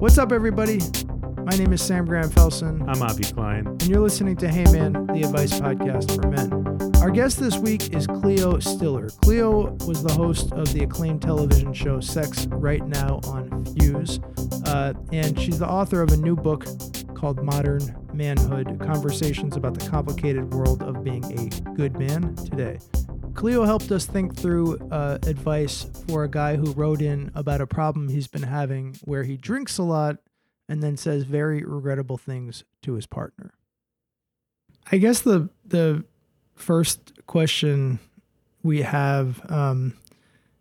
What's up, everybody? My name is Sam Graham Felsen, I'm Avi Klein. and you're listening to Hey Man, the advice podcast for men. Our guest this week is Cleo Stiller. Cleo was the host of the acclaimed television show Sex Right Now on Fuse, uh, and she's the author of a new book called Modern Manhood Conversations about the Complicated World of Being a Good Man Today. Cleo helped us think through uh, advice for a guy who wrote in about a problem he's been having where he drinks a lot and then says very regrettable things to his partner. I guess the the first question we have um,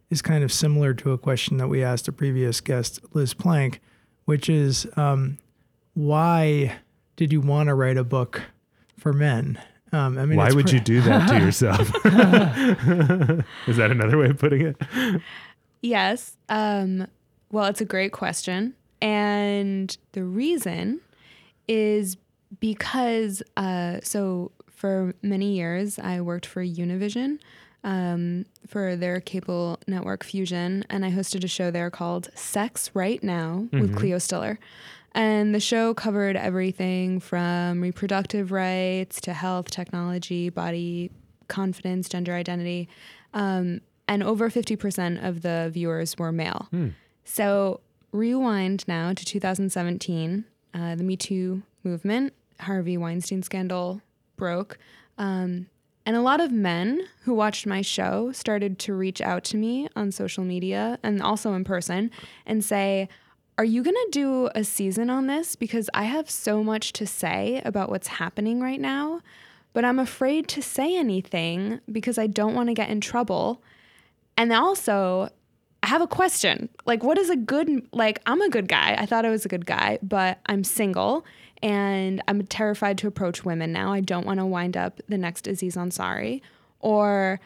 is kind of similar to a question that we asked a previous guest, Liz Plank, which is um, why did you want to write a book for men? Um, I mean, Why would pre- you do that to yourself? Is that another way of putting it? Yes. Um, well, it's a great question. And the reason is because, uh, so for many years, I worked for Univision um, for their cable network Fusion, and I hosted a show there called Sex Right Now with Cleo Stiller. And the show covered everything from reproductive rights to health, technology, body confidence, gender identity. Um, and over 50% of the viewers were male. So rewind now to 2017, uh, the Me Too movement, Harvey Weinstein scandal broke. Um, and a lot of men who watched my show started to reach out to me on social media and also in person and say, Are you going to do a season on this? Because I have so much to say about what's happening right now, but I'm afraid to say anything because I don't want to get in trouble. And also, I have a question. Like, what is a good, like, I'm a good guy. I thought I was a good guy, but I'm single and I'm terrified to approach women now. I don't want to wind up the next Aziz Ansari. Or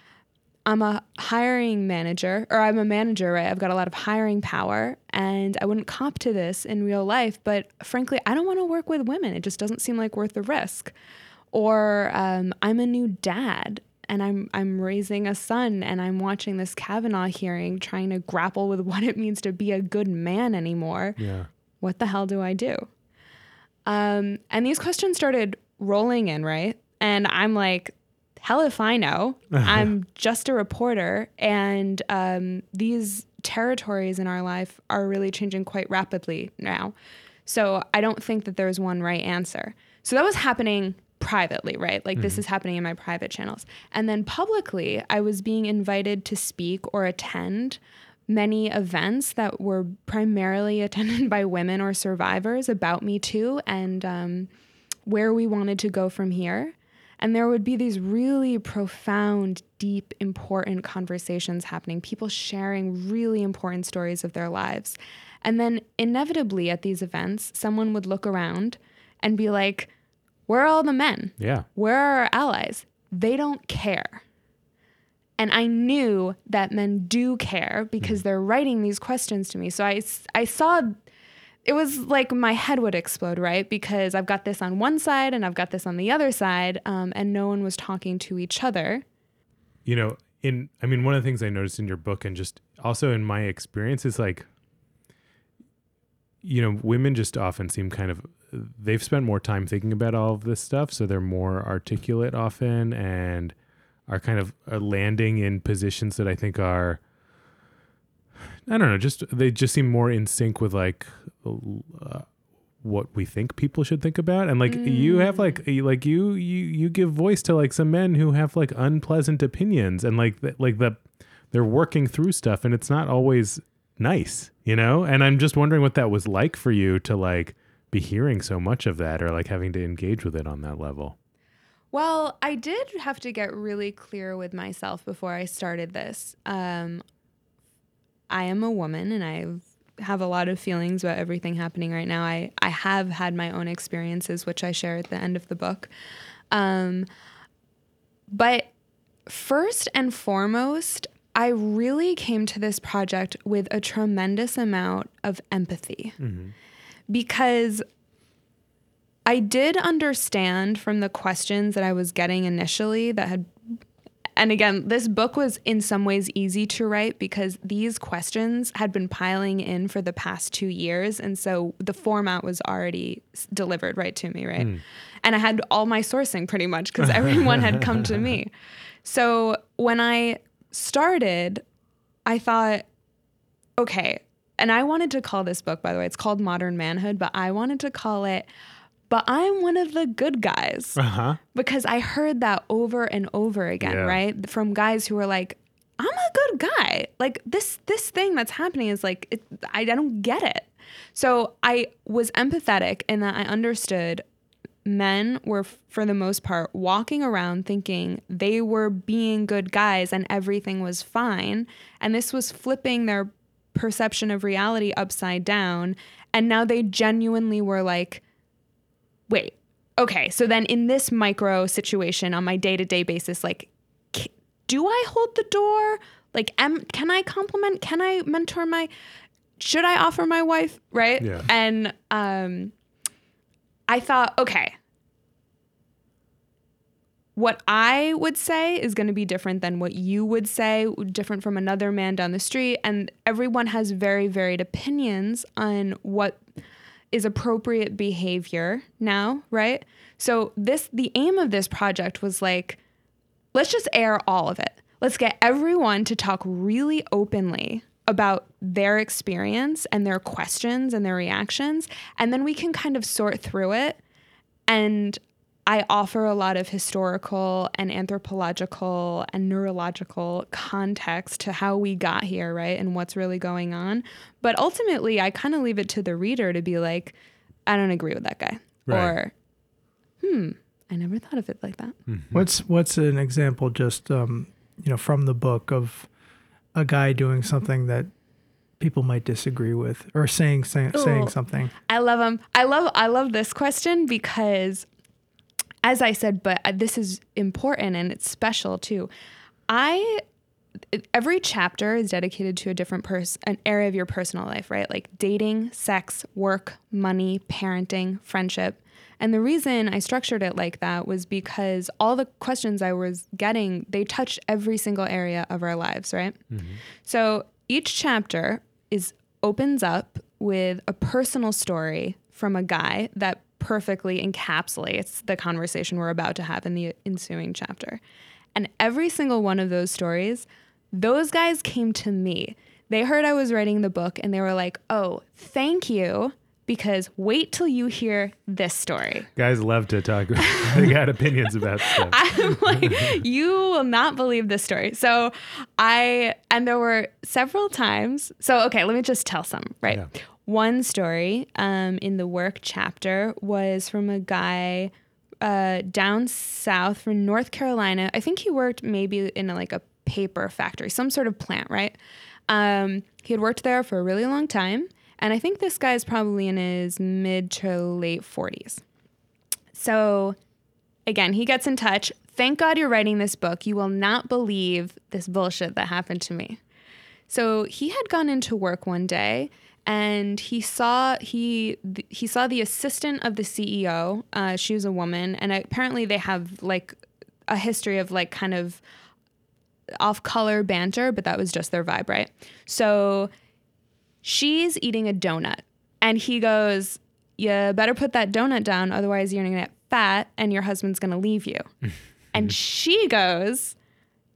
I'm a hiring manager, or I'm a manager, right? I've got a lot of hiring power and I wouldn't cop to this in real life. But frankly, I don't want to work with women. It just doesn't seem like worth the risk. Or um, I'm a new dad and I'm I'm raising a son and I'm watching this Kavanaugh hearing trying to grapple with what it means to be a good man anymore. Yeah. What the hell do I do? Um, and these questions started rolling in, right? And I'm like, hell if I know. I'm just a reporter, and um, these territories in our life are really changing quite rapidly now. So I don't think that there's one right answer. So that was happening privately, right? Like this is happening in my private channels. And then publicly, I was being invited to speak or attend many events that were primarily attended by women or survivors about Me Too and um, where we wanted to go from here. And there would be these really profound, deep, important conversations happening, people sharing really important stories of their lives. And then inevitably at these events, someone would look around and be like, Where are all the men? Yeah. Where are our allies? They don't care. And I knew that men do care because mm. they're writing these questions to me. So I, I saw it was like my head would explode, right? Because I've got this on one side and I've got this on the other side, um, and no one was talking to each other. You know, in I mean, one of the things I noticed in your book and just also in my experience is like, you know, women just often seem kind of they've spent more time thinking about all of this stuff, so they're more articulate often and are kind of uh, landing in positions that I think are I don't know, just they just seem more in sync with like uh, what we think people should think about and like you have like like you you you give voice to like some men who have like unpleasant opinions and like th- like the they're working through stuff and it's not always nice, you know? And I'm just wondering what that was like for you to like be hearing so much of that or like having to engage with it on that level. Well, I did have to get really clear with myself before I started this. Um, I am a woman and I have a lot of feelings about everything happening right now. I, I have had my own experiences, which I share at the end of the book. Um, but first and foremost, I really came to this project with a tremendous amount of empathy because I did understand from the questions that I was getting initially that had and again, this book was in some ways easy to write because these questions had been piling in for the past two years. And so the format was already s- delivered right to me, right? Hmm. And I had all my sourcing pretty much because everyone had come to me. So when I started, I thought, okay, and I wanted to call this book, by the way, it's called Modern Manhood, but I wanted to call it, But I'm one of the Good Guys Uh huh. because I heard that over and over again, Yeah. right? From guys who were like, "I'm a good guy." Like this this thing that's happening is like it, I, I don't get it. So I was empathetic in that I understood men were for the most part walking around thinking they were being good guys and everything was fine and this was flipping their perception of reality upside down and now they genuinely were like wait okay so then in this micro situation on my day-to-day basis like c- do i hold the door like am, can i compliment can i mentor my should i offer my wife right Yeah. and um i thought okay what I would say is going to be different than what you would say, different from another man down the street. And everyone has very varied opinions on what is appropriate behavior now, right? So this the aim of this project was like let's just air all of it. Let's get everyone to talk really openly about their experience and their questions and their reactions and then we can kind of sort through it and I offer a lot of historical and anthropological and neurological context to how we got here, right? And what's really going on. But ultimately, I kind of leave it to the reader to be like, I don't agree with that guy. Right. Or, hmm, I never thought of it like that. What's what's an example just um, you know from the book of a guy doing something that people might disagree with or saying say, saying something. I love them. I love I love this question because as I said, but uh, this is important and it's special too. I every chapter is dedicated to a different person an area of your personal life, right? Like dating, sex, work, money, parenting, friendship. And the reason I structured it like that was because all the questions I was getting, they touched every single area of our lives, right? So each chapter is opens up with a personal story from a guy that perfectly encapsulates the conversation we're about to have in the ensuing chapter. And every single one of those stories, those guys came to me. They heard I was writing the book and they were like, "Oh, thank you." Because wait till you hear this story. Guys love to talk. they got opinions about stuff. I'm like, you will not believe this story. So I, and there were several times. So, okay, let me just tell some, right? Yeah. One story um, in the work chapter was from a guy uh, down south from North Carolina. I think he worked maybe in a, like a paper factory, some sort of plant, right? Um, he had worked there for a really long time. And I think this guy is probably in his mid to late 40s. So again, he gets in touch. Thank God you're writing this book. You will not believe this bullshit that happened to me. So he had gone into work one day and he saw he th- he saw the assistant of the CEO. Uh, she was a woman, and apparently they have like a history of like kind of off color banter, but that was just their vibe, right? So she's eating a donut, and he goes, "You better put that donut down, otherwise you're gonna get fat, and your husband's gonna leave you." and she goes,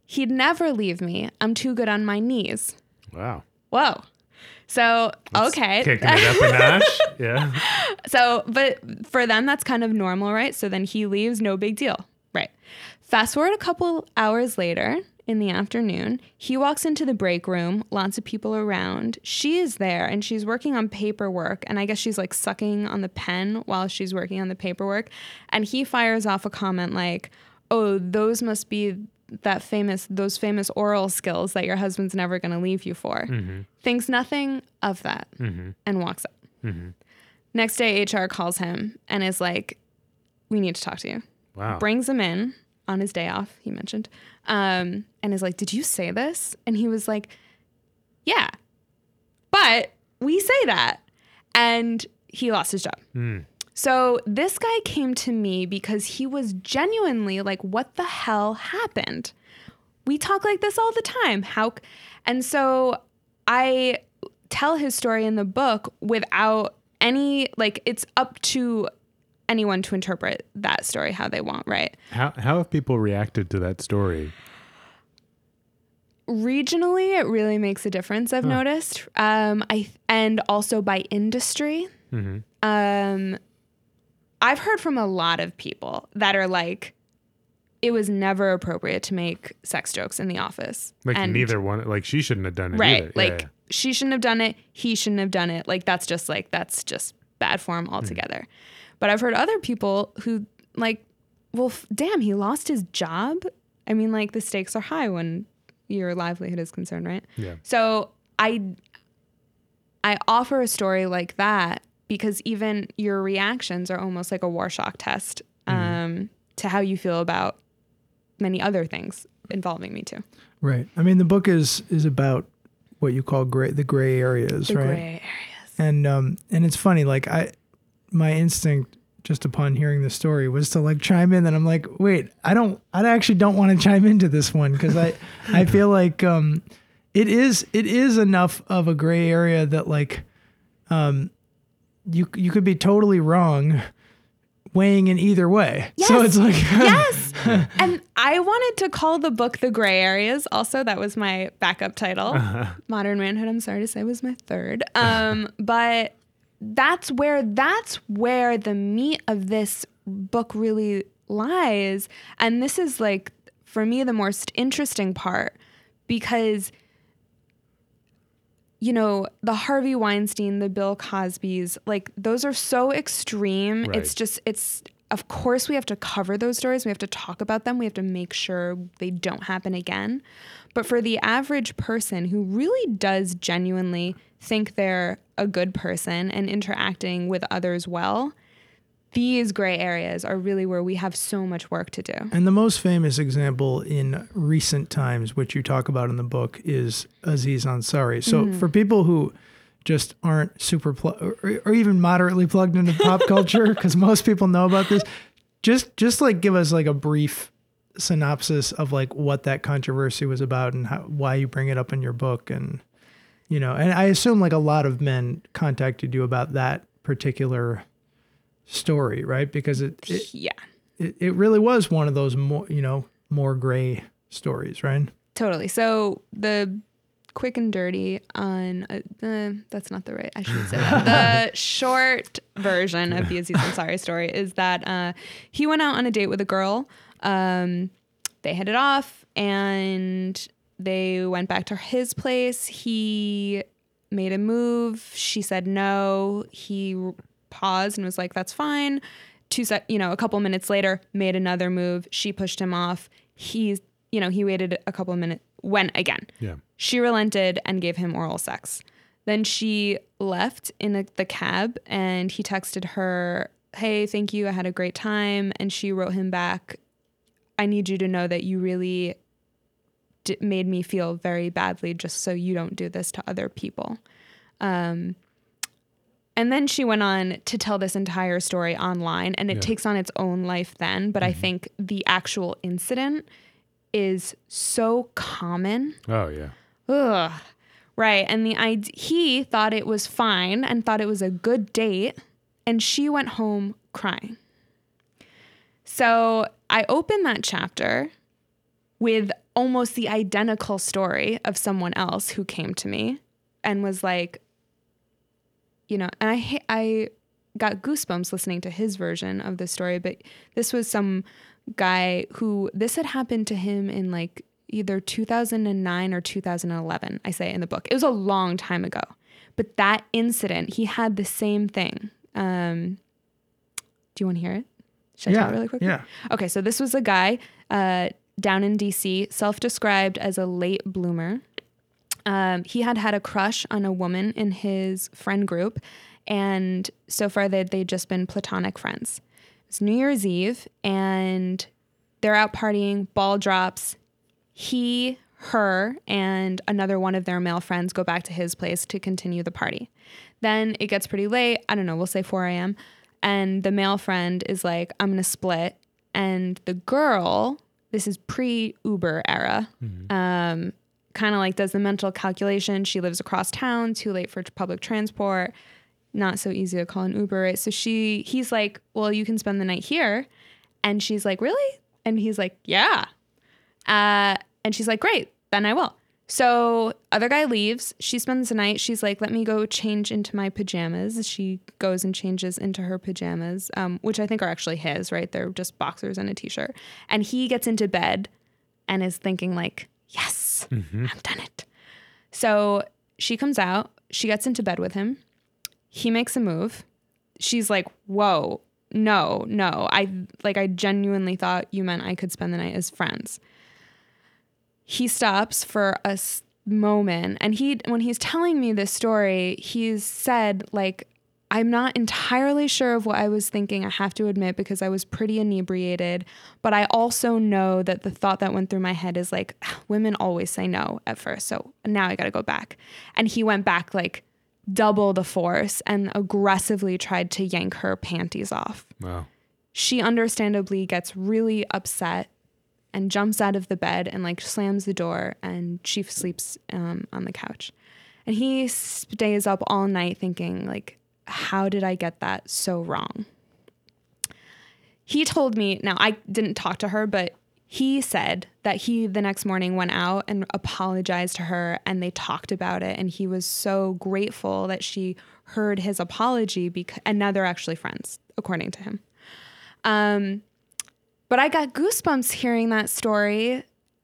"He'd never leave me. I'm too good on my knees." Wow. Whoa. So okay, Kicking it up a notch. Yeah. so but for them that's kind of normal, right? So then he leaves, no big deal, right? Fast forward a couple hours later in the afternoon, he walks into the break room, lots of people around. She is there and she's working on paperwork, and I guess she's like sucking on the pen while she's working on the paperwork, and he fires off a comment like, "Oh, those must be that famous those famous oral skills that your husband's never going to leave you for." Thinks nothing of that and walks out. Next day, HR calls him and is like, "We need to talk to you." Wow. Brings him in on his day off. He mentioned, um, and is like, "Did you say this?" And he was like, "Yeah, but we say that," and he lost his job. Hmm. So this guy came to me because he was genuinely like, "What the hell happened?" we talk like this all the time. How and so I tell his story in the book without any like it's up to anyone to interpret that story how they want, right? How how have people reacted to that story? regionally it really makes a difference i've noticed um i and also by industry Mm-hmm. um i've heard from a lot of people that are like it was never appropriate to make sex jokes in the office Like And- neither one. Like she shouldn't have done it right either. like Yeah. she shouldn't have done it he shouldn't have done it like that's just like that's just bad form hmm. altogether but i've heard other people who like well f- damn he lost his job i mean like the stakes are high when your livelihood is concerned right yeah. so I I offer a story like that because even your reactions are almost like a Rorschach test um, to how you feel about many other things involving me too. Right. I mean, the book is is about what you call gray the gray areas, The right? gray areas. And um and it's funny, like I my instinct just upon hearing the story was to like chime in and I'm like, wait, I don't I actually don't want to chime into this one because I I feel like um it is it is enough of a gray area that like um you you could be totally wrong weighing in either way. So it's like Yes. and I wanted to call the book The Gray Areas. Also, that was my backup title. Modern Manhood, I'm sorry to say, was my third. Um, but that's where that's where the meat of this book really lies. And this is like for me the most interesting part because you know, the Harvey Weinstein, the Bill Cosby's, like those are so extreme. It's just, it's, of course, we have to cover those stories. We have to talk about them. We have to make sure they don't happen again. But for the average person who really does genuinely think they're a good person and interacting with others well, these gray areas are really where we have so much work to do. And the most famous example in recent times, which you talk about in the book, is Aziz Ansari. So Mm-hmm. for people who just aren't super pl- or, or even moderately plugged into pop culture, because most people know about this, just just like give us like a brief synopsis of like what that controversy was about and how, why you bring it up in your book and you know and i assume like a lot of men contacted you about that particular story right because it, it yeah. it, it really was one of those more you know more gray stories right Totally. So the quick and dirty on uh, uh, that's not the right. I should say that. the short version of the Aziz Ansari story is that uh, he went out on a date with a girl. Um, they hit it off and they went back to his place. He made a move. She said no. He paused and was like, "That's fine." Two sec, you know, a couple minutes later, made another move. She pushed him off. He's, you know, he waited a couple of minutes, went again. Yeah. She relented and gave him oral sex. Then she left in a, the cab and he texted her, Hey, thank you. I had a great time. And she wrote him back, I need you to know that you really d- made me feel very badly just so you don't do this to other people. Um, and then she went on to tell this entire story online, and it Yeah. takes on its own life then. But I mm-hmm. think the actual incident is so common. Oh yeah. Ugh. Right. And the he thought it was fine and thought it was a good date, and she went home crying. So I opened that chapter with almost the identical story of someone else who came to me and was like, you know, and I I got goosebumps listening to his version of the story, but this was some guy who this had happened to him in like either 2009 or 2011. I say in the book. It was a long time ago. But that incident, he had the same thing. Um, do you want to hear it? Should I tell it really quick? yeah Okay, so this was a guy uh, down in DC, self described as a late bloomer. Um, he had had a crush on a woman in his friend group, and so far they'd, they'd just been platonic friends. It's New Year's Eve, and they're out partying, ball drops. He, her, and another one of their male friends go back to his place to continue the party. Then it gets pretty late. I don't know, we'll say 4 a.m. And the male friend is like, I'm going to split. And the girl, this is pre Uber era. Um, kind of like does the mental calculation. She lives across town, too late for public transport, not so easy to call an Uber. Right? So she, he's like, well, you can spend the night here, and she's like, really? And he's like, yeah. Uh, and she's like, great, then I will. So other guy leaves. She spends the night. She's like, let me go change into my pajamas. She goes and changes into her pajamas, um, which I think are actually his, right? They're just boxers and a t-shirt. And he gets into bed and is thinking like, yes, Mm-hmm. I've done it. So she comes out. She gets into bed with him. He makes a move. She's like, whoa, no, no. I like, I genuinely thought you meant I could spend the night as friends he stops for a moment and he when he's telling me this story he's said like i'm not entirely sure of what i was thinking i have to admit because i was pretty inebriated but i also know that the thought that went through my head is like "Ah, women always say no at first so now i gotta go back. And he went back like double the force and aggressively tried to yank her panties off. Wow. she understandably gets really upset and jumps out of the bed and like slams the door and she sleeps um, on the couch. And he stays up all night thinking like how did i get that so wrong? He told me now i didn't talk to her but he said that he the next morning went out and apologized to her and they talked about it and he was so grateful that she heard his apology because and now they're actually friends according to him. Um, but I got goosebumps hearing that story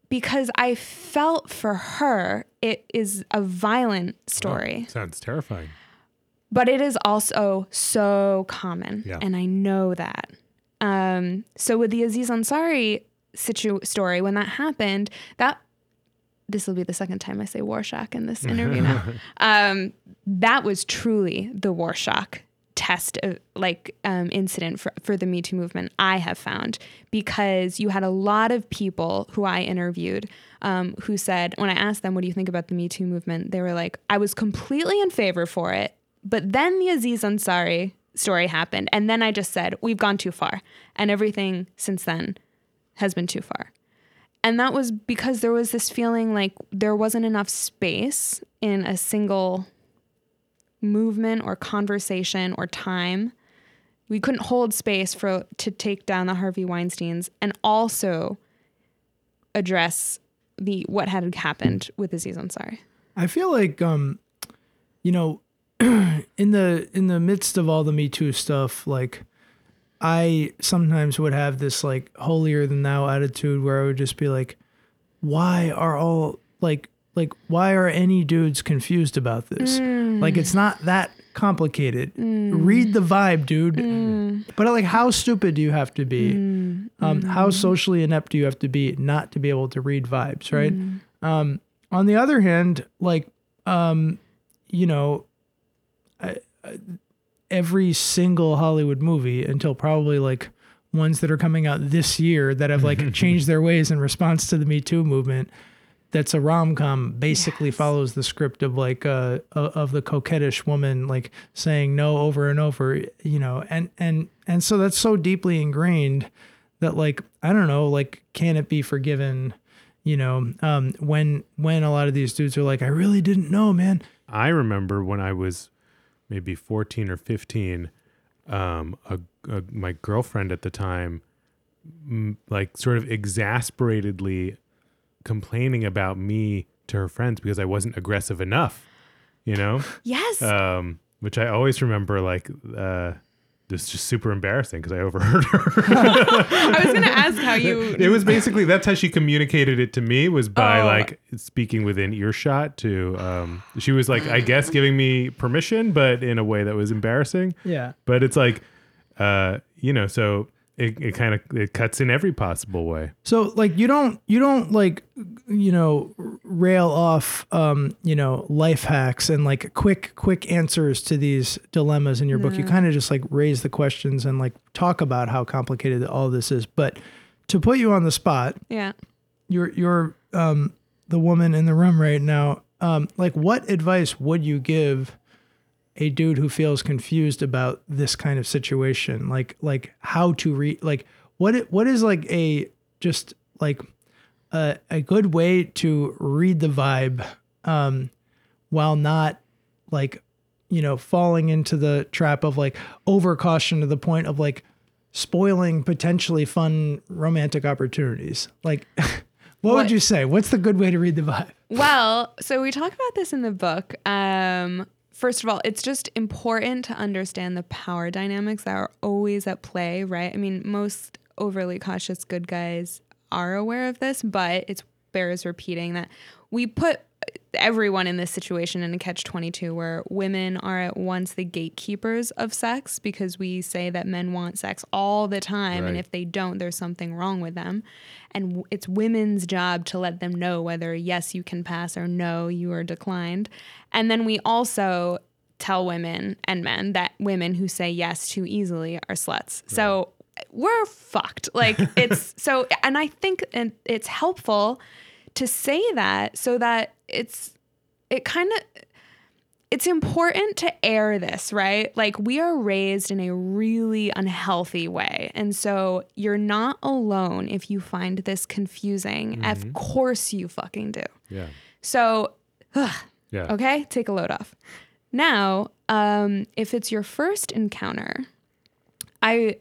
because I felt for her it is a violent story, Sounds terrifying. But it is also so common. Yeah. And I know that. Um, so with the Aziz Ansari situ- story, when that happened, that this will be the second time I say Rorschach in this interview now. Um, that was truly the Rorschach test of, like um, incident for, for the Me Too movement I have found because you had a lot of people who I interviewed um, who said when I asked them what do you think about the Me Too movement they were like I was completely in favor for it but then the Aziz Ansari story happened and then I just said we've gone too far and everything since then has been too far and that was because there was this feeling like there wasn't enough space in a single movement or conversation or time. We couldn't hold space for to take down the Harvey Weinsteins and also address the what had happened with Aziz Ansari. I feel like um you know in the in the midst of all the Me Too stuff, like I sometimes would have this like holier than thou attitude where I would just be like, why are all like like why are any dudes confused about this? Like it's not that complicated. Read the vibe, dude. But like how stupid do you have to be? Um, how socially inept do you have to be not to be able to read vibes, right? Um, on the other hand, like um, you know, I, I, every single Hollywood movie until probably like ones that are coming out this year that have like changed their ways in response to the Me Too movement. That's a rom com. Basically, Yes. follows the script of like uh of the coquettish woman like saying no over and over, you know, and and and so that's so deeply ingrained that like I don't know, like can it be forgiven? You know, um, when when a lot of these dudes are like, I really didn't know, man. I remember when I was maybe 14 or 15, um, a, a, my girlfriend at the time, m- like sort of exasperatedly complaining about me to her friends because I wasn't aggressive enough, you know? Yes. um, which I always remember like, uh, this is just super embarrassing because I overheard her. I was going to ask how you. it was basically that's how she communicated it to me was by Oh. like speaking within earshot to um she was like I guess giving me permission but in a way that was embarrassing Yeah. but it's like uh you know so it, it kind of it cuts in every possible way So like you don't you don't like you know rail off um you know life hacks and like quick quick answers to these dilemmas in your book. You kind of just like raise the questions and like talk about how complicated all this is. But to put you on the spot, yeah. you're you're um the woman in the room right now. Um like what advice would you give a dude who feels confused about this kind of situation? Like like how to read like what it, what is like a just like a, a good way to read the vibe um, while not like you know falling into the trap of like over caution to the point of like spoiling potentially fun romantic opportunities. Like, what, What- would you say? What's the good way to read the vibe? Well, so we talk about this in the book. Um, first of all, it's just important to understand the power dynamics that are always at play, right? I mean, most overly cautious good guys are aware of this, but it's bears repeating that we put everyone in this situation in a catch 22 where women are at once the gatekeepers of sex because we say that men want sex all the time and if they don't there's something wrong with them. And w- it's women's job to let them know whether yes you can pass or no you are declined. And then we also tell women and men that women who say yes too easily are sluts. So we're fucked like it's so and i think it- it's helpful to say that so that it's it kind of it's important to air this, right? Like we are raised in a really unhealthy way. And so you're not alone if you find this confusing. Of course you fucking do. Yeah. So, ugh, Yeah. okay, take a load off. Now, um, if it's your first encounter, I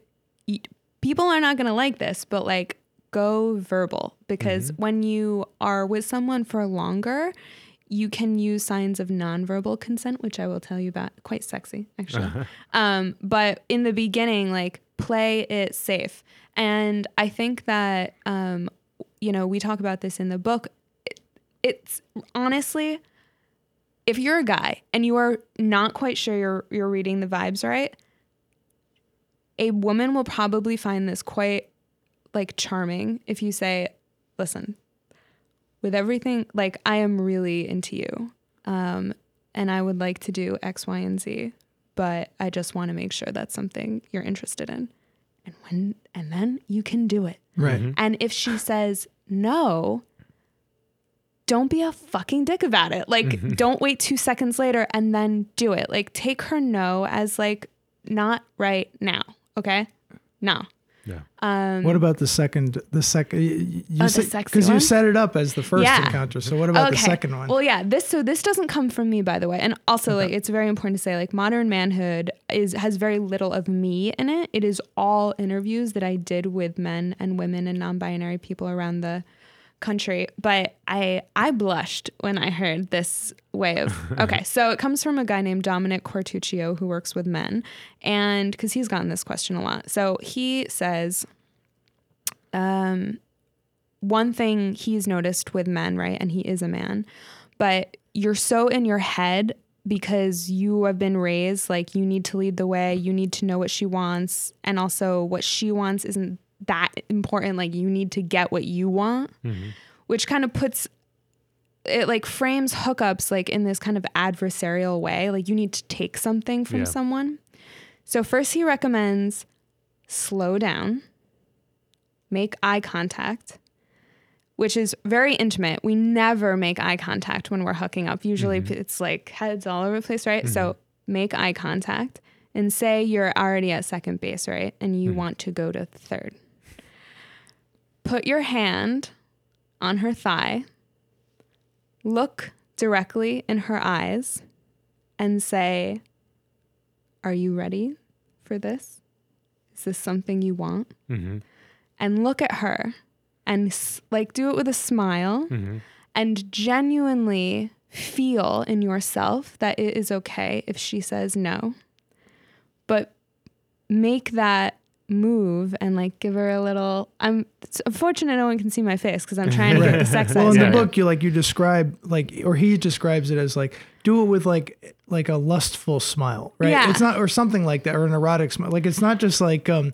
people are not going to like this, but like go verbal because when you are with someone for longer, you can use signs of nonverbal consent, which I will tell you about. Quite sexy, actually. um, but in the beginning, like play it safe, and I think that um, you know we talk about this in the book. It, it's honestly if you're a guy and you are not quite sure you're you're reading the vibes right, a woman will probably find this quite like charming if you say, "Listen, with everything like I am really into you. Um and I would like to do X, Y, and Z, but I just want to make sure that's something you're interested in." And when and then you can do it. Right. And if she says no, don't be a fucking dick about it. Like, don't wait two seconds later and then do it. Like, take her no as like not right now. Okay, no. Yeah. Um, What about the second? The second you Oh, because you set it up as the first Yeah. encounter. So what about the second one? Well, yeah, this so this doesn't come from me, by the way, and also like it's very important to say like modern manhood is has very little of me in it. It is all interviews that I did with men and women and non-binary people around the country. But I I blushed when I heard this way of okay. So it comes from a guy named Dominic Cortuccio who works with men, and because he's gotten this question a lot. So he says um, one thing he's noticed with men, right? And he is a man, but you're so in your head because you have been raised like you need to lead the way, you need to know what she wants, and also what she wants isn't that important. Like you need to get what you want, mm-hmm. which kind of puts it like frames hookups like in this kind of adversarial way. Like you need to take something from Yeah. someone. So first he recommends slow down, make eye contact, which is very intimate. We never make eye contact when we're hooking up. Usually p- it's like heads all over the place, right? So mm-hmm. make eye contact and say you're already at second base, right? And you want to go to third. Put your hand on her thigh, look directly in her eyes, and say, Are you ready for this? Is this something you want? Mm-hmm. and look at her and like do it with a smile Mm-hmm. and genuinely feel in yourself that it is okay if she says no but make that move and like give her a little i'm it's unfortunate no one can see my face because i'm trying to get the sex well, in the book, you like you describe like, or he describes it as like do it with like like a lustful smile, right? Yeah. It's not or something like that, or an erotic smile. Like it's not just like um,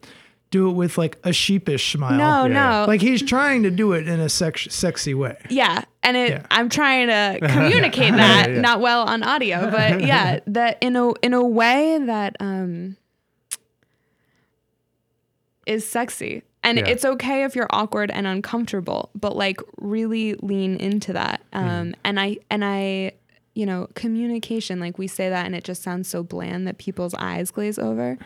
do it with like a sheepish smile. no Yeah. no Like he's trying to do it in a sex- sexy way. Yeah, and it, Yeah. I'm trying to communicate that Yeah. not well on audio, but yeah, that in a in a way that um is sexy. And Yeah. it's okay if you're awkward and uncomfortable, but like really lean into that. Um and I and I you know, communication like we say that and it just sounds so bland that people's eyes glaze over.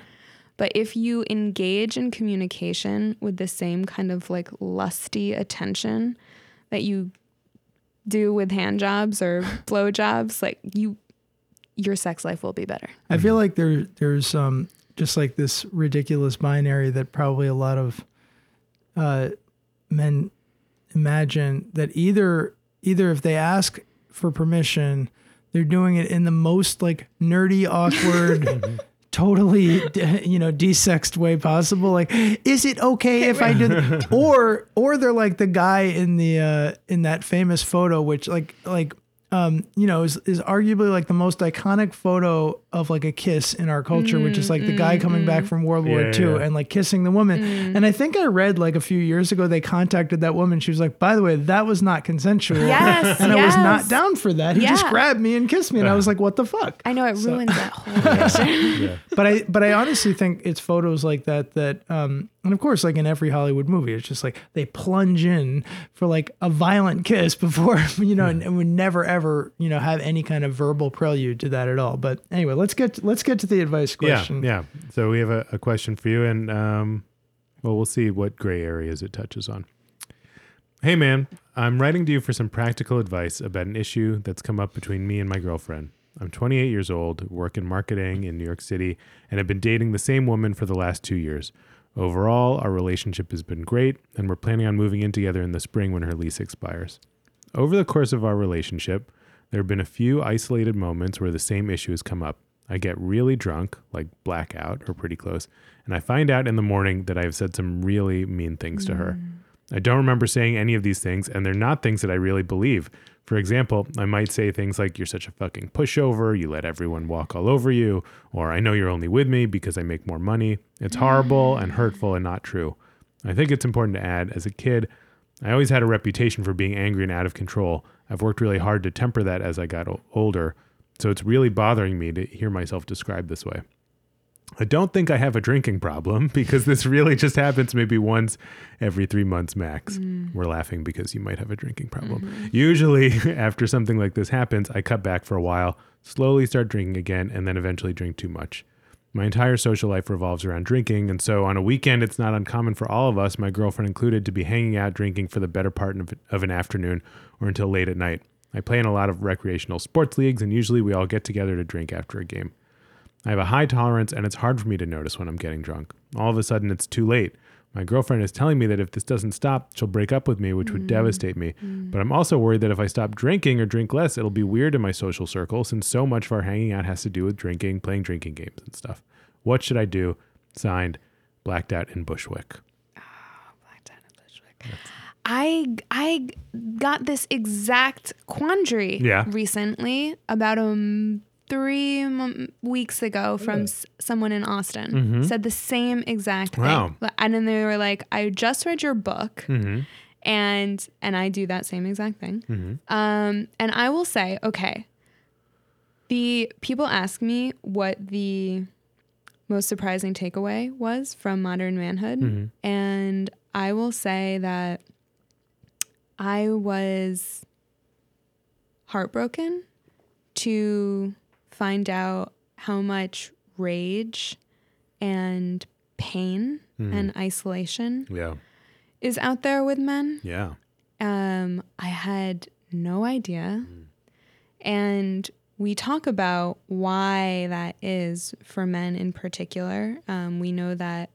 But if you engage in communication with the same kind of like lusty attention that you do with hand jobs or blow jobs, like you, your sex life will be better. I feel like there there's um just like this ridiculous binary that probably a lot of uh, men imagine that either either if they ask for permission, they're doing it in the most like nerdy, awkward, totally you know desexed way possible. Like, is it okay if I do? th- or or they're like the guy in the uh, in that famous photo, which like like um, you know, is, is arguably like the most iconic photo of like a kiss in our culture, which is mm, like the guy mm, coming back mm. from World War Yeah, II yeah. and like kissing the woman. And I think I read like a few years ago they contacted that woman. She was like, by the way, that was not consensual. Yes, and I was not down for that. He just grabbed me and kissed me. And I was like, what the fuck? I know it ruins that whole picture. But I but I honestly think it's photos like that that um and of course like in every Hollywood movie it's just like they plunge in for like a violent kiss before you know and, and would never ever you know have any kind of verbal prelude to that at all. But anyway, let's get let's get to the advice question. Yeah, yeah. So we have a, a question for you, and um, well, we'll see what gray areas it touches on. Hey, man, I'm writing to you for some practical advice about an issue that's come up between me and my girlfriend. I'm 28 years old, work in marketing in New York City, and have been dating the same woman for the last two years. Overall, our relationship has been great, and we're planning on moving in together in the spring when her lease expires. Over the course of our relationship, there have been a few isolated moments where the same issue has come up. I get really drunk, like blackout or pretty close, and I find out in the morning that I have said some really mean things to her. Mm. I don't remember saying any of these things, and they're not things that I really believe. For example, I might say things like, You're such a fucking pushover, you let everyone walk all over you, or I know you're only with me because I make more money. It's horrible and mm. hurtful and not true. I think it's important to add, as a kid, I always had a reputation for being angry and out of control. I've worked really hard to temper that as I got o- older, so it's really bothering me to hear myself described this way. I don't think I have a drinking problem because this really just happens maybe once every three months max. Mm. We're laughing because you might have a drinking problem. Mm-hmm. Usually, after something like this happens, I cut back for a while, slowly start drinking again, and then eventually drink too much. My entire social life revolves around drinking, and so on a weekend, it's not uncommon for all of us, my girlfriend included, to be hanging out drinking for the better part of, of an afternoon or until late at night. I play in a lot of recreational sports leagues, and usually we all get together to drink after a game. I have a high tolerance, and it's hard for me to notice when I'm getting drunk. All of a sudden, it's too late. My girlfriend is telling me that if this doesn't stop, she'll break up with me, which would devastate me. But I'm also worried that if I stop drinking or drink less, it'll be weird in my social circle since so much of our hanging out has to do with drinking, playing drinking games, and stuff. What should I do? Signed, Blacked Out in Bushwick. I I got this exact quandary Yeah. recently about um three m- weeks ago from s- someone in Austin said the same exact Mm-hmm. Wow. thing and then they were like I just read your book Mm-hmm. and and I do that same exact thing Mm-hmm. um and I will say okay the people ask me what the most surprising takeaway was from modern manhood Mm-hmm. and I will say that I was heartbroken to find out how much rage and pain and isolation Yeah. is out there with men. Yeah. Um, I had no idea. And we talk about why that is for men in particular. Um, we know that,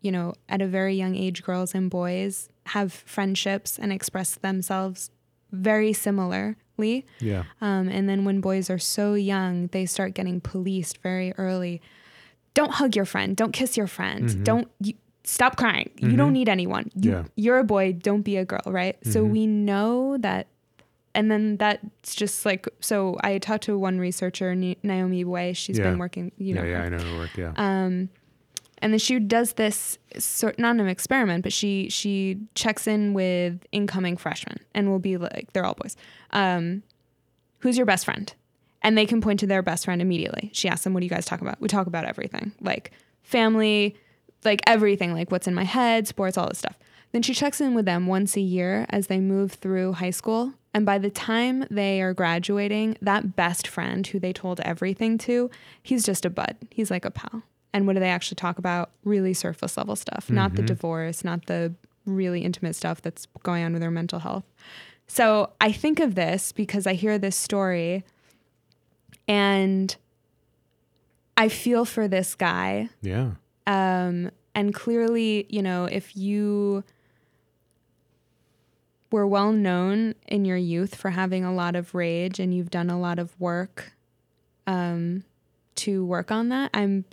you know, at a very young age, girls and boys have friendships and express themselves very similarly. Yeah. Um, and then when boys are so young, they start getting policed very early. Don't hug your friend. Don't kiss your friend. Don't you, stop crying. You don't need anyone. You, Yeah. You're a boy. Don't be a girl, right? So we know that. And then that's just like so. I talked to one researcher, Niobe Way. She's Yeah. been working, you know, yeah. Yeah. her. I know her work. Yeah. Um, and then she does this sort not an experiment, but she she checks in with incoming freshmen and will be like they're all boys. Um, who's your best friend? And they can point to their best friend immediately. She asks them, "What do you guys talk about?" We talk about everything, like family, like everything, like what's in my head, sports, all this stuff. Then she checks in with them once a year as they move through high school. And by the time they are graduating, that best friend who they told everything to, he's just a bud. He's like a pal. And what do they actually talk about? Really surface level stuff, not the divorce, not the really intimate stuff that's going on with their mental health. So I think of this because I hear this story and I feel for this guy. Yeah. Um, and clearly, you know, if you were well known in your youth for having a lot of rage and you've done a lot of work um, to work on that, I'm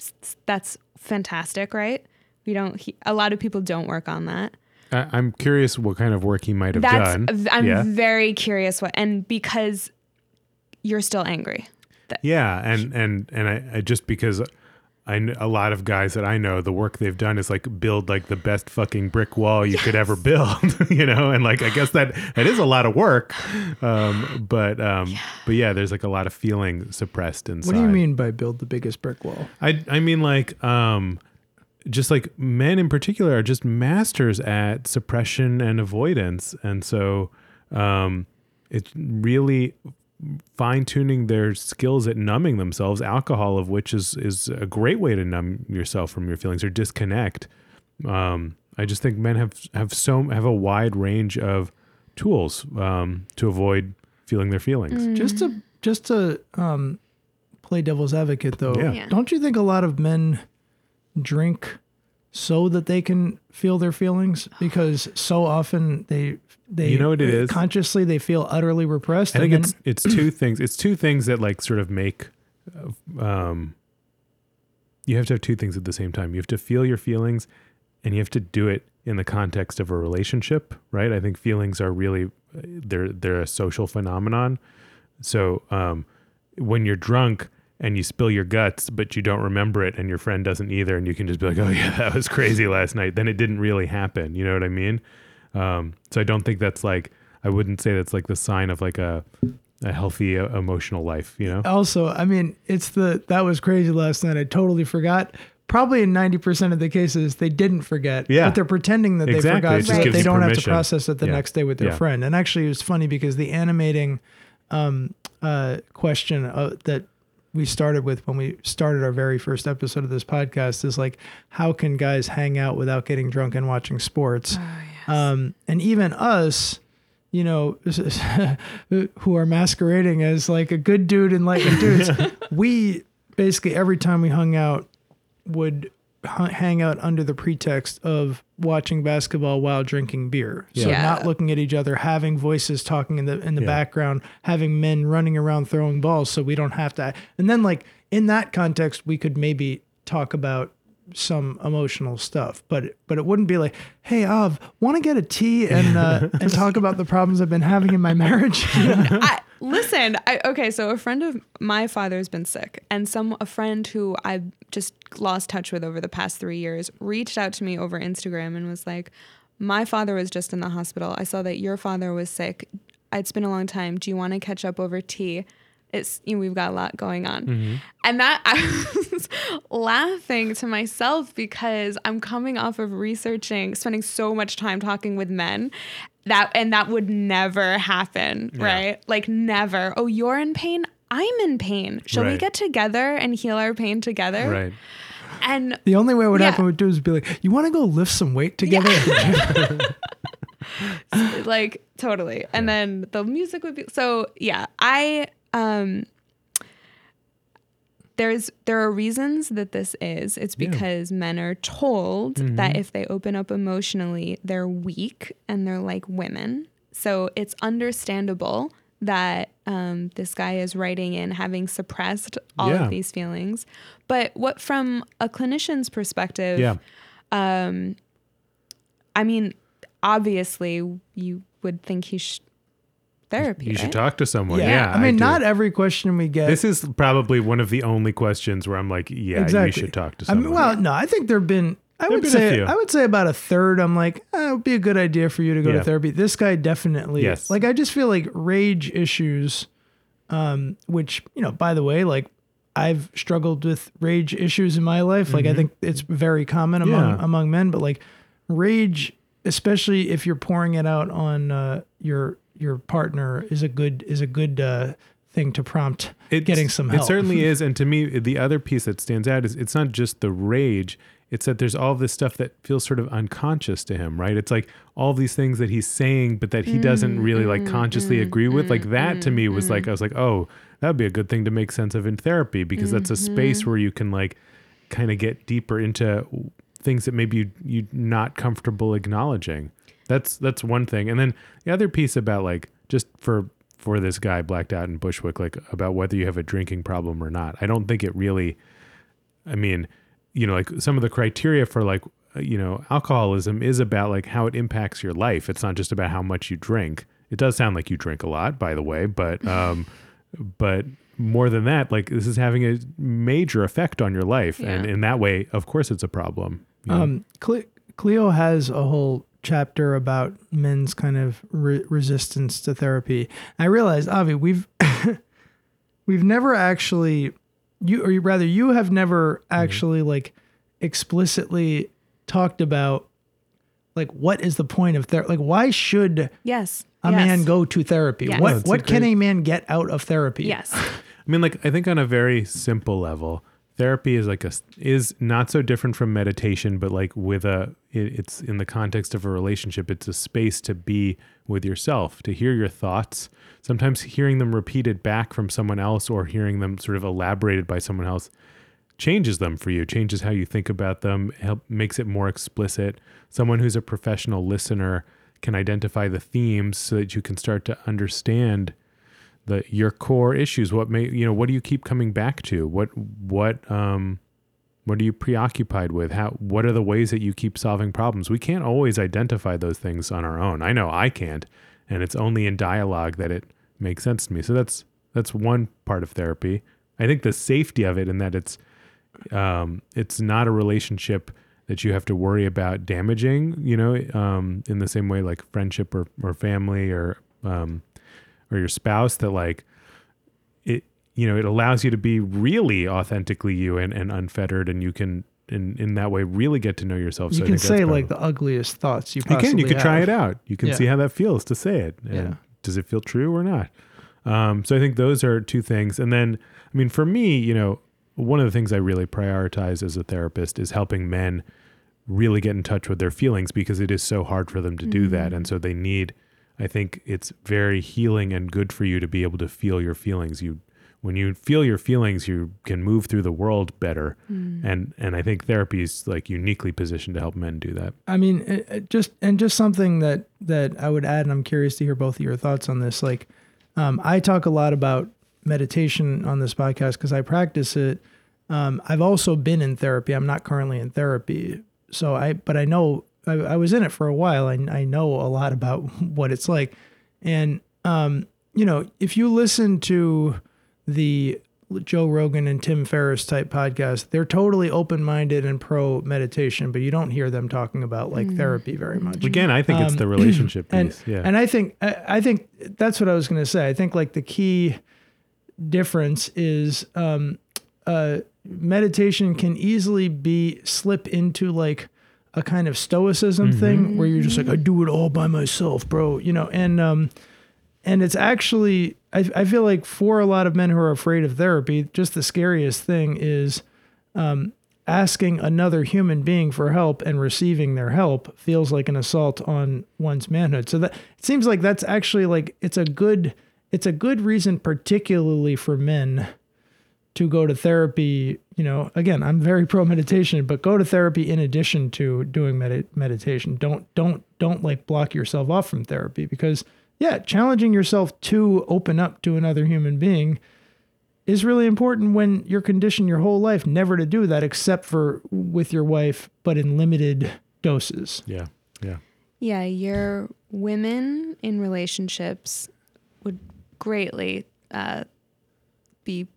that's fantastic, right? We don't. He, a lot of people don't work on that. I, I'm curious what kind of work he might have That's. done. I'm yeah. very curious what, and because you're still angry. Yeah, and and and I, I just because I kn- a lot of guys that I know, the work they've done is like build like the best fucking brick wall you could ever build, you know, and like I guess that that is a lot of work, um, but um, but yeah, there's like a lot of feeling suppressed inside. What do you mean by build the biggest brick wall? I I mean like um, just like men in particular are just masters at suppression and avoidance, and so um, it's really fine tuning their skills at numbing themselves. Alcohol, of which is is a great way to numb yourself from your feelings or disconnect. Um, I just think men have have so have a wide range of tools um, to avoid feeling their feelings. Just to just to um, play devil's advocate, though, Yeah. Yeah. don't you think a lot of men drink so that they can feel their feelings? Because so often they they You know what it is? consciously they feel utterly repressed. I think and it's it's two things. It's two things that like sort of make. uh, Um, you have to have two things at the same time. You have to feel your feelings, and you have to do it in the context of a relationship, right? I think feelings are really they're they're a social phenomenon. So um, when you're drunk and you spill your guts, but you don't remember it, and your friend doesn't either, and you can just be like, "Oh yeah, that was crazy last night," then it didn't really happen. You know what I mean? Um, so I don't think that's like I wouldn't say that's like the sign of like a a healthy uh, emotional life. You know? also, I mean, it's the that was crazy last night. I totally forgot. Probably in ninety percent of the cases, they didn't forget. Yeah. but they're pretending that Exactly. they forgot so that they don't have to process it the Yeah. next day with their Yeah. friend. And actually, it was funny because the animating um, uh, question uh, that we started with when we started our very first episode of this podcast is like, how can guys hang out without getting drunk and watching sports? Um, and even us, you know, who are masquerading as like a good dude and like dudes, we basically every time we hung out would hang out under the pretext of watching basketball while drinking beer. So Yeah. not looking at each other, having voices talking in the in the Yeah. background, having men running around throwing balls so we don't have to. And then like in that context, we could maybe talk about some emotional stuff, but but it wouldn't be like, "Hey, Av, want to get a tea and uh, and talk about the problems I've been having in my marriage?" I, listen, I, okay, so a friend of my father's been sick, and some a friend who I just lost touch with over the past three years reached out to me over Instagram and was like, "My father was just in the hospital. I saw that your father was sick. It's been a long time. Do you want to catch up over tea?" It's you know, we've got a lot going on, mm-hmm. and that I was laughing to myself because I'm coming off of researching, spending so much time talking with men that and that would never happen, right? Like never. Oh, you're in pain. I'm in pain. Shall we get together and heal our pain together? Right. And The only way it would Yeah. happen with dudes would be like, "You want to go lift some weight together?" like totally. And then the music would be so yeah. I um there's there are reasons that this is. It's Yeah. because men are told that if they open up emotionally, they're weak and they're like women. So it's understandable that um, this guy is writing in having suppressed all Yeah. of these feelings. But what from a clinician's perspective, Yeah. I mean, obviously you would think he should therapy. You should talk to someone. Yeah. I mean, do. not every question we get. This is probably one of the only questions where I'm like, yeah, exactly. you should talk to I someone. mean, well, no, I think there've been. I There've would been say. I would say about a third. I'm like, eh, it would be a good idea for you to go Yeah. to therapy. This guy definitely. Yes. Like I just feel like rage issues, um, which you know, by the way, like I've struggled with rage issues in my life. Like I think it's very common among Mm-hmm. Yeah. among men, but like rage, especially if you're pouring it out on uh, your your partner, is a good is a good uh, thing to prompt It's- getting some help. It certainly is. And to me, the other piece that stands out is it's not just the rage. It's that there's all this stuff that feels sort of unconscious to him, right? It's like all these things that he's saying, but that he doesn't mm, really like mm, consciously mm, agree with. Like that to me was like, I was like, oh, that would be a good thing to make sense of in therapy because that's a space mm-hmm. where you can like kind of get deeper into things that maybe you, you're not comfortable acknowledging. That's that's one thing. And then the other piece about like just for for this guy blacked out in Bushwick, like about whether you have a drinking problem or not. I don't think it really. I mean, you know, like some of the criteria for like you know alcoholism is about like how it impacts your life. It's not just about how much you drink. It does sound like you drink a lot, by the way, but um, but more than that, like this is having a major effect on your life, and in that way, of course, it's a problem. you know? Um, Cleo has a whole chapter about men's kind of re- resistance to therapy. I realized, Avi, we've we've never actually you or rather you have never mm-hmm. actually like explicitly talked about like what is the point of therapy? Like why should Yes. a yes. man go to therapy? Yes. What No, it's a what can great- a man get out of therapy? Yes. I mean, like I think on a very simple level, therapy is like a is not so different from meditation, but like with a it, it's in the context of a relationship. It's a space to be with yourself, to hear your thoughts. Sometimes hearing them repeated back from someone else, or hearing them sort of elaborated by someone else, changes them for you. Changes how you think about them. Help makes it more explicit. Someone who's a professional listener can identify the themes so that you can start to understand the your core issues. What may you know what do you keep coming back to? What what um what are you preoccupied with? How what are the ways that you keep solving problems? We can't always identify those things on our own. I know i can't and it's only in dialogue that it makes sense to me. So that's that's one part of therapy. I think the safety of it in that it's um it's not a relationship that you have to worry about damaging you know um in the same way like friendship or or family or um or your spouse that like it you know it allows you to be really authentically you and, and unfettered and you can in in that way really get to know yourself. You so can say like the ugliest thoughts you you can you can try it out. You can Yeah. see how that feels to say it. And Yeah. does it feel true or not? Um, so i think those are two things. And then i mean for me you know one of the things i really prioritize as a therapist is helping men really get in touch with their feelings because it is so hard for them to do that. And so they need i think it's very healing and good for you to be able to feel your feelings you when you feel your feelings you can move through the world better and and i think therapy is like uniquely positioned to help men do that I mean, it, it just and just something that that I would add, and I'm curious to hear both of your thoughts on this. Like, um, I talk a lot about meditation on this podcast because I practice it. Um, I've also been in therapy. I'm not currently in therapy, so I but I know I, I was in it for a while. I I know a lot about what it's like, and um, you know, if you listen to the Joe Rogan and Tim Ferriss type podcast, they're totally open minded and pro meditation, but you don't hear them talking about like therapy very much. again i think it's the relationship Um, And piece yeah and I think I, I think that's what I was going to say. I think like the key difference is um, uh, meditation can easily be slip into like a kind of stoicism thing where you're just like I do it all by myself, bro. You know, and um, and it's actually I, I feel like for a lot of men who are afraid of therapy, just the scariest thing is um, asking another human being for help and receiving their help feels like an assault on one's manhood. So that it seems like that's actually like it's a good it's a good reason particularly for men to go to therapy, you know, again, I'm very pro meditation, but go to therapy in addition to doing med- meditation. Don't don't don't like block yourself off from therapy because yeah, challenging yourself to open up to another human being is really important when you're conditioned your whole life never to do that except for with your wife, but in limited doses. yeah yeah Yeah, your women in relationships would greatly uh, be